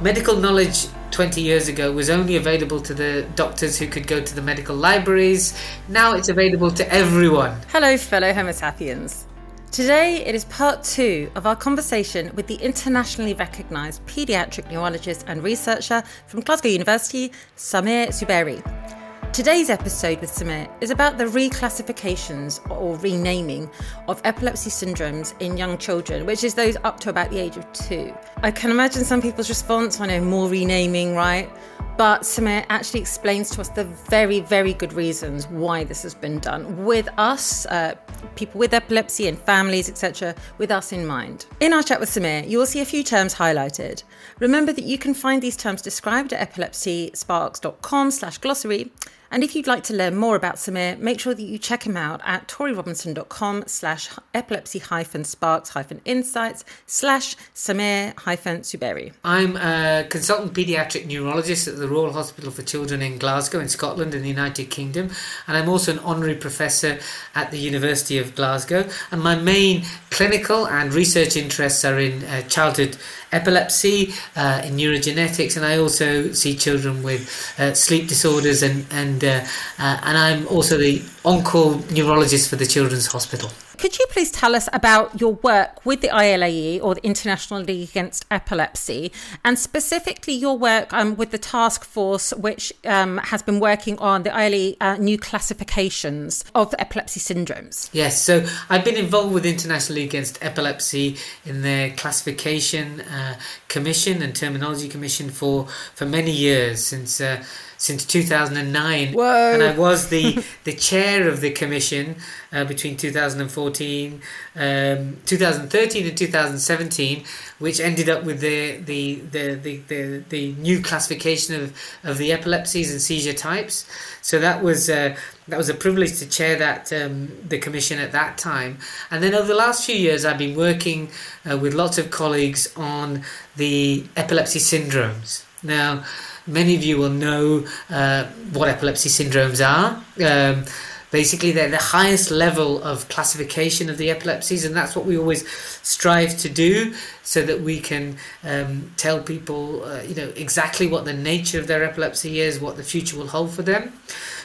medical knowledge 20 years ago was only available to the doctors who could go to the medical libraries. Now it's available to everyone. Hello, fellow Homo sapiens. Today, it is part two of our conversation with the internationally recognised paediatric neurologist and researcher from Glasgow University, Sameer Zuberi. Today's episode with Sameer is about the reclassifications or renaming of epilepsy syndromes in young children, which is those up to about the age of two. I can imagine some people's response, I know more renaming, right? But Sameer actually explains to us the very, very good reasons why this has been done with us, uh, people with epilepsy and families, etc., with us in mind. In our chat with Sameer, you will see a few terms highlighted. Remember that you can find these terms described at epilepsysparks.com slash glossary and if you'd like to learn more about Sameer, make sure that you check him out at torierobinson.com slash epilepsy hyphen sparks hyphen insights slash Samir hyphen Zuberi. I'm a consultant paediatric neurologist at the Royal Hospital for Children in Glasgow in Scotland in the United Kingdom. And I'm also an honorary professor at the University of Glasgow. And my main clinical and research interests are in uh, childhood epilepsy, uh, in neurogenetics, and I also see children with uh, sleep disorders, and and uh, uh and I'm also the on-call neurologist for the Children's Hospital. Could you please tell us about your work with the ILAE or the International League Against Epilepsy, and specifically your work um, with the task force which um, has been working on the ILAE uh, new classifications of epilepsy syndromes? Yes, so I've been involved with International League Against Epilepsy in their classification uh, commission and terminology commission for for many years since. Uh, since 2009. Whoa. And I was the, the chair of the commission uh, between 2014, um, 2013 and 2017, which ended up with the, the, the, the, the, the new classification of, of the epilepsies and seizure types. So that was uh, that was a privilege to chair that um, the commission at that time. And then over the last few years, I've been working uh, with lots of colleagues on the epilepsy syndromes. Now, Many of you will know uh, what epilepsy syndromes are. Um, basically, they're the highest level of classification of the epilepsies, and that's what we always strive to do, so that we can um, tell people, uh, you know, exactly what the nature of their epilepsy is, what the future will hold for them.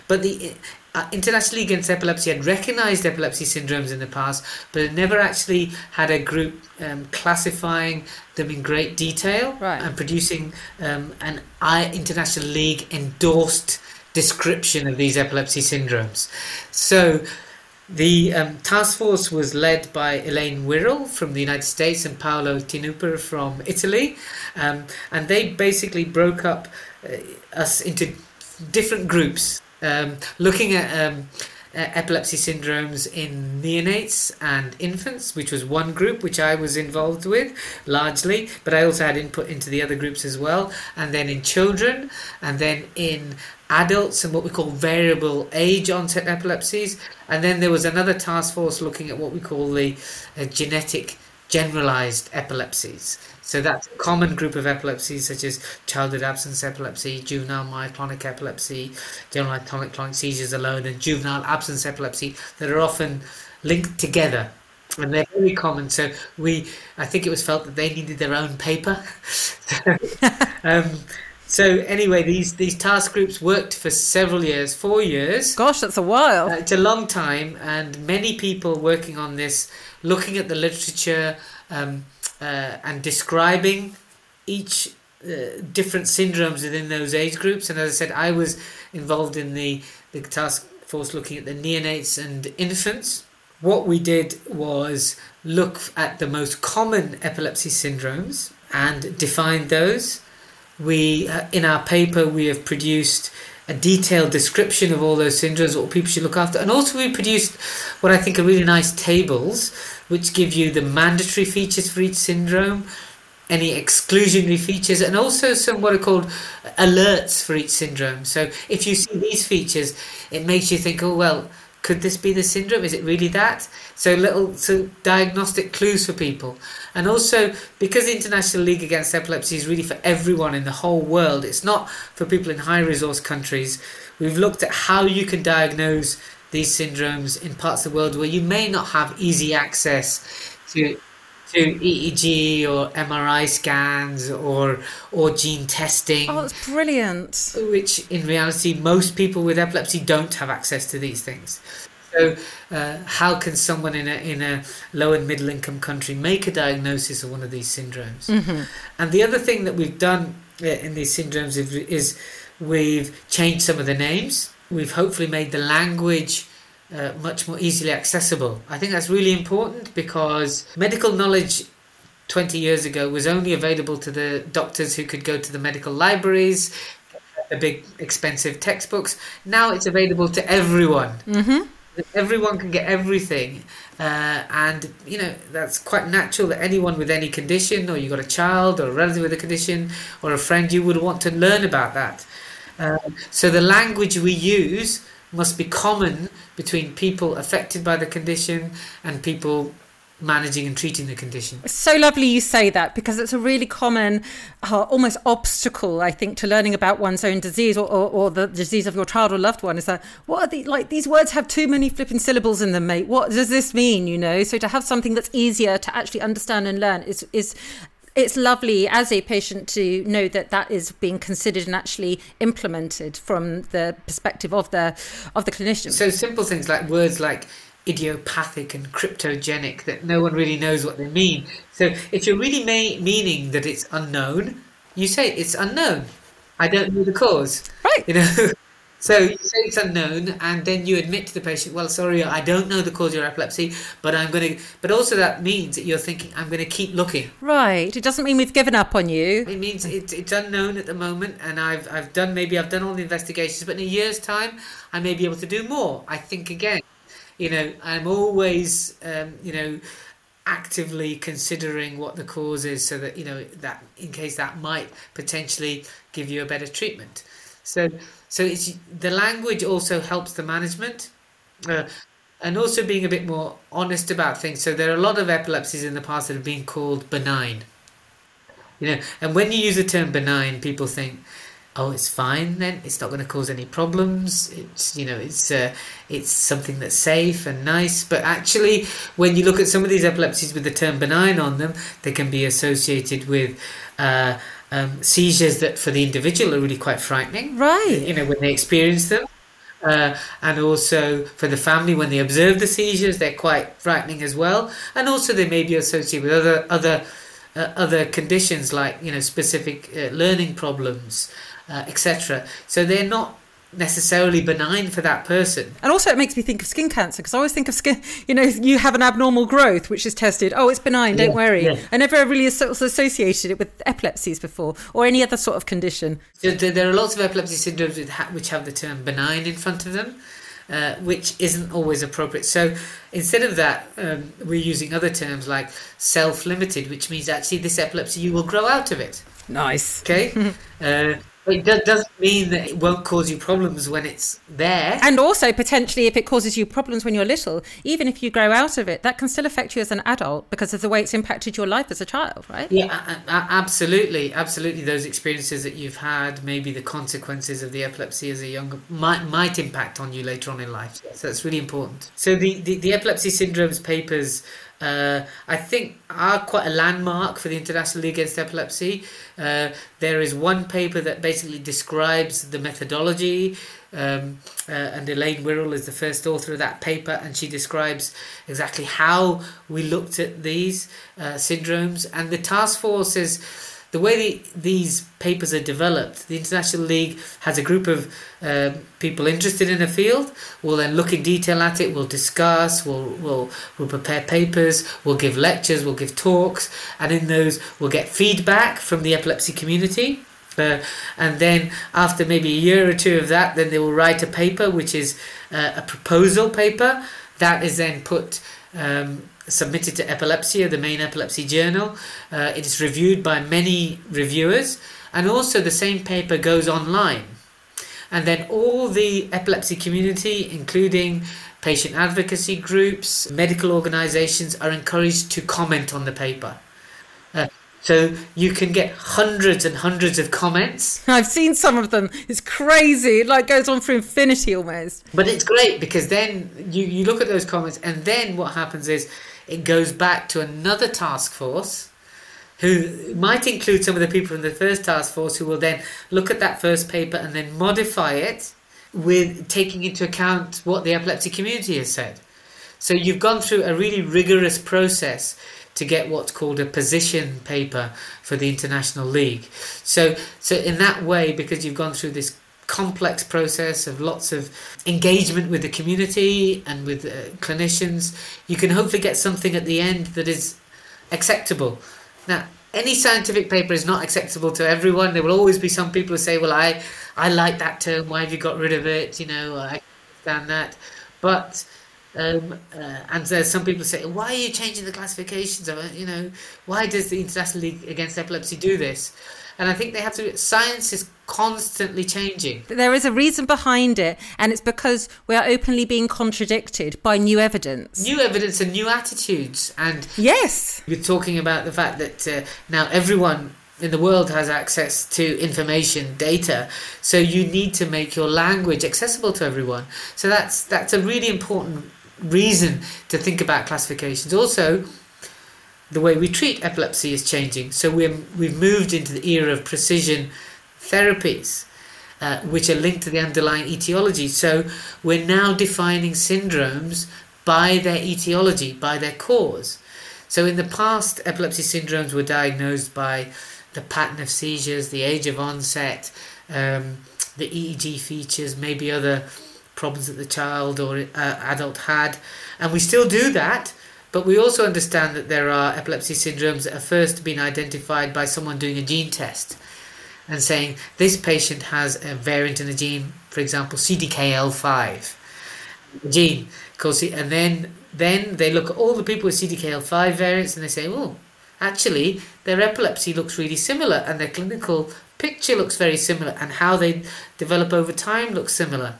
But the uh, International League Against Epilepsy had recognized epilepsy syndromes in the past, but had never actually had a group um, classifying them in great detail right. and producing um, an I International League endorsed description of these epilepsy syndromes. So the um, task force was led by Elaine Wirrell from the United States and Paolo Tinuper from Italy, um, and they basically broke up uh, us into different groups um, looking at um, epilepsy syndromes in neonates and infants, which was one group which I was involved with largely, but I also had input into the other groups as well, and then in children, and then in adults and what we call variable age onset epilepsies, and then there was another task force looking at what we call the uh, genetic generalized epilepsies. So that's a common group of epilepsies such as childhood absence epilepsy, juvenile myoclonic epilepsy, general tonic-clonic seizures alone, and juvenile absence epilepsy that are often linked together. And they're very common. So we, I think it was felt that they needed their own paper. um, so anyway, these these task groups worked for several years, four years. Gosh, that's a while. Uh, it's a long time, and many people working on this, looking at the literature, um, uh, and describing each uh, different syndromes within those age groups. And as I said, I was involved in the, the task force looking at the neonates and infants. What we did was look at the most common epilepsy syndromes and define those. We, uh, in our paper, we have produced a detailed description of all those syndromes, what people should look after, and also we produced what I think are really nice tables which give you the mandatory features for each syndrome, any exclusionary features, and also some what are called alerts for each syndrome. So if you see these features, it makes you think, oh, well, could this be the syndrome? Is it really that? So little so diagnostic clues for people. And also because the International League Against Epilepsy is really for everyone in the whole world, it's not for people in high resource countries. We've looked at how you can diagnose these syndromes in parts of the world where you may not have easy access to to EEG or MRI scans or or gene testing. Oh, that's brilliant. Which in reality, most people with epilepsy don't have access to these things. So, uh, how can someone in a in a low and middle income country make a diagnosis of one of these syndromes? Mm-hmm. And the other thing that we've done uh, in these syndromes is, is we've changed some of the names. We've hopefully made the language uh, much more easily accessible. I think that's really important because medical knowledge 20 years ago was only available to the doctors who could go to the medical libraries, the big expensive textbooks. Now it's available to everyone. Mm-hmm. Everyone can get everything, uh, and you know that's quite natural that anyone with any condition, or you got a child or a relative with a condition, or a friend, you would want to learn about that. Uh, so the language we use must be common between people affected by the condition and people managing and treating the condition. It's so lovely you say that because it's a really common, uh, almost obstacle, I think, to learning about one's own disease or, or, or, the disease of your child or loved one. Is that what are the like these words have too many flipping syllables in them, mate? What does this mean? You know, so to have something that's easier to actually understand and learn is is it's lovely as a patient to know that that is being considered and actually implemented from the perspective of the of the clinician. So simple things like words like idiopathic and cryptogenic that no one really knows what they mean. So if you're really ma- meaning that it's unknown, you say it's unknown. I don't know the cause. Right. You know. So you say it's unknown, and then you admit to the patient, "Well, sorry, I don't know the cause of your epilepsy, but I'm going to." But also, that means that you're thinking, "I'm going to keep looking." Right. It doesn't mean we've given up on you. It means it's it's unknown at the moment, and I've I've done maybe I've done all the investigations, but in a year's time, I may be able to do more. I think again, you know, I'm always, um, you know actively considering what the cause is so that you know that in case that might potentially give you a better treatment so so it's the language also helps the management, uh, and also being a bit more honest about things. So there are a lot of epilepsies in the past that have been called benign. You know, and when you use the term benign, people think, oh, it's fine. Then it's not going to cause any problems. It's you know, it's uh, it's something that's safe and nice. But actually, when you look at some of these epilepsies with the term benign on them, they can be associated with. Uh, um, seizures that for the individual are really quite frightening. Right. You know, when they experience them. Uh, and also for the family when they observe the seizures, they're quite frightening as well. And also they may be associated with other other uh, other conditions like you know specific uh, learning problems, uh, etc. So they're not necessarily benign for that person. And also, it makes me think of skin cancer because I always think of skin. You know, you have an abnormal growth which is tested. Oh, it's benign. Don't Yeah, worry. yeah. I never really associated it with epilepsies before or any other sort of condition. So there there are lots of epilepsy syndromes which have the term benign in front of them, uh, which isn't always appropriate. So instead of that, um, we're using other terms like self-limited, which means actually this epilepsy you will grow out of it. Nice. Okay, uh, it do- doesn't mean that it won't cause you problems when it's there. And also, potentially, if it causes you problems when you're little, even if you grow out of it, that can still affect you as an adult because of the way it's impacted your life as a child, right? Yeah, a- a- absolutely, absolutely. Those experiences that you've had, maybe the consequences of the epilepsy as a younger, might might impact on you later on in life. So that's really important. So the the, the epilepsy syndromes papers. Uh, I think are quite a landmark for the International League Against Epilepsy. Uh, there is one paper that basically describes the methodology, um, uh, and Elaine Wirrell is the first author of that paper, and she describes exactly how we looked at these uh, syndromes. And the task force is the way the, these papers are developed. The International League has a group of um, people interested in a field. We'll then look in detail at it. We'll discuss. We'll we'll we'll prepare papers. We'll give lectures. We'll give talks, and in those we'll get feedback from the epilepsy community. Uh, and then after maybe a year or two of that, then they will write a paper, which is uh, a proposal paper that is then put um, submitted to Epilepsia, the main epilepsy journal. Uh, it is reviewed by many reviewers, and also the same paper goes online. And then all the epilepsy community, including patient advocacy groups, medical organizations, are encouraged to comment on the paper. Uh, so you can get hundreds and hundreds of comments I've seen some of them. It's crazy. It like goes on for infinity almost. But it's great because then you, you look at those comments, and then what happens is it goes back to another task force who might include some of the people from the first task force who will then look at that first paper and then modify it with taking into account what the epilepsy community has said. So you've gone through a really rigorous process to get what's called a position paper for the International League. So, so in that way, because you've gone through this complex process of lots of engagement with the community and with uh, clinicians, you can hopefully get something at the end that is acceptable. Now, any scientific paper is not acceptable to everyone. There will always be some people who say, "Well, I I like that term. Why have you got rid of it?" You know, I understand that, but um, uh, and there's some people say, why are you changing the classifications of it? You know, why does the International League Against Epilepsy do this? And I think they have to. Science is constantly changing. There is a reason behind it, and it's because we are openly being contradicted by new evidence. New evidence and new attitudes. And yes, you're talking about the fact that uh, now everyone in the world has access to information data so you need to make your language accessible to everyone so that's that's a really important reason to think about classifications. Also, the way we treat epilepsy is changing. So we're, we've moved into the era of precision therapies, uh, which are linked to the underlying etiology. So we're now defining syndromes by their etiology, by their cause. So in the past, epilepsy syndromes were diagnosed by the pattern of seizures, the age of onset, um, the EEG features, maybe other problems that the child or uh, adult had. And we still do that, but we also understand that there are epilepsy syndromes that are first been identified by someone doing a gene test and saying this patient has a variant in the gene, for example, CDKL5 gene, and then then they look at all the people with CDKL5 variants and they say, oh, actually their epilepsy looks really similar and their clinical picture looks very similar and how they develop over time looks similar.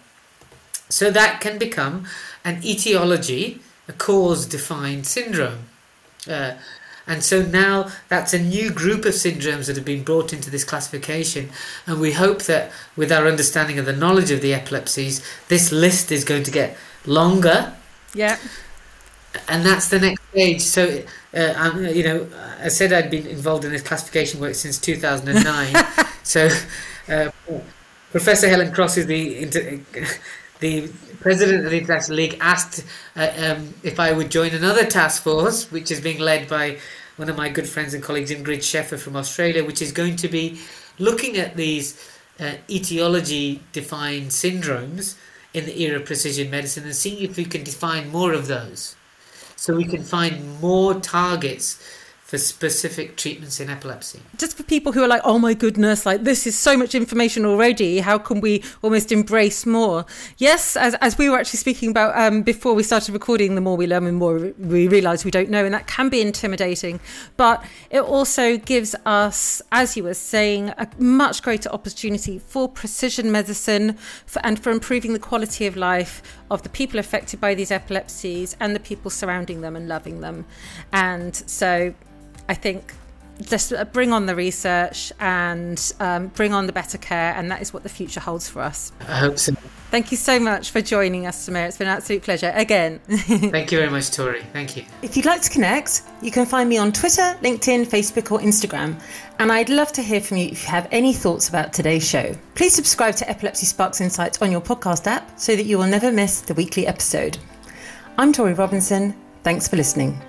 So that can become an etiology, a cause defined syndrome. Uh, and so now that's a new group of syndromes that have been brought into this classification. And we hope that with our understanding of the knowledge of the epilepsies, this list is going to get longer. Yeah. And that's the next stage. So, uh, I'm, you know, I said I'd been involved in this classification work since 2009. so, uh, Professor Helen Cross is the the president of the International League asked uh, um, if I would join another task force, which is being led by one of my good friends and colleagues, Ingrid Scheffer from Australia, which is going to be looking at these uh, etiology defined syndromes in the era of precision medicine and seeing if we can define more of those. So we can find more targets for specific treatments in epilepsy. Just for people who are like, oh my goodness, like this is so much information already. How can we almost embrace more? Yes, as, as we were actually speaking about um, before we started recording, the more we learn, the more we realize we don't know. And that can be intimidating. But it also gives us, as you were saying, a much greater opportunity for precision medicine for, and for improving the quality of life of the people affected by these epilepsies and the people surrounding them and loving them. And so I think just bring on the research and um, bring on the better care, and that is what the future holds for us. I hope so. Thank you so much for joining us, Sameer. It's been an absolute pleasure again. Thank you very much, Torie. Thank you. If you'd like to connect, you can find me on Twitter, LinkedIn, Facebook, or Instagram. And I'd love to hear from you if you have any thoughts about today's show. Please subscribe to Epilepsy Sparks Insights on your podcast app so that you will never miss the weekly episode. I'm Torie Robinson. Thanks for listening.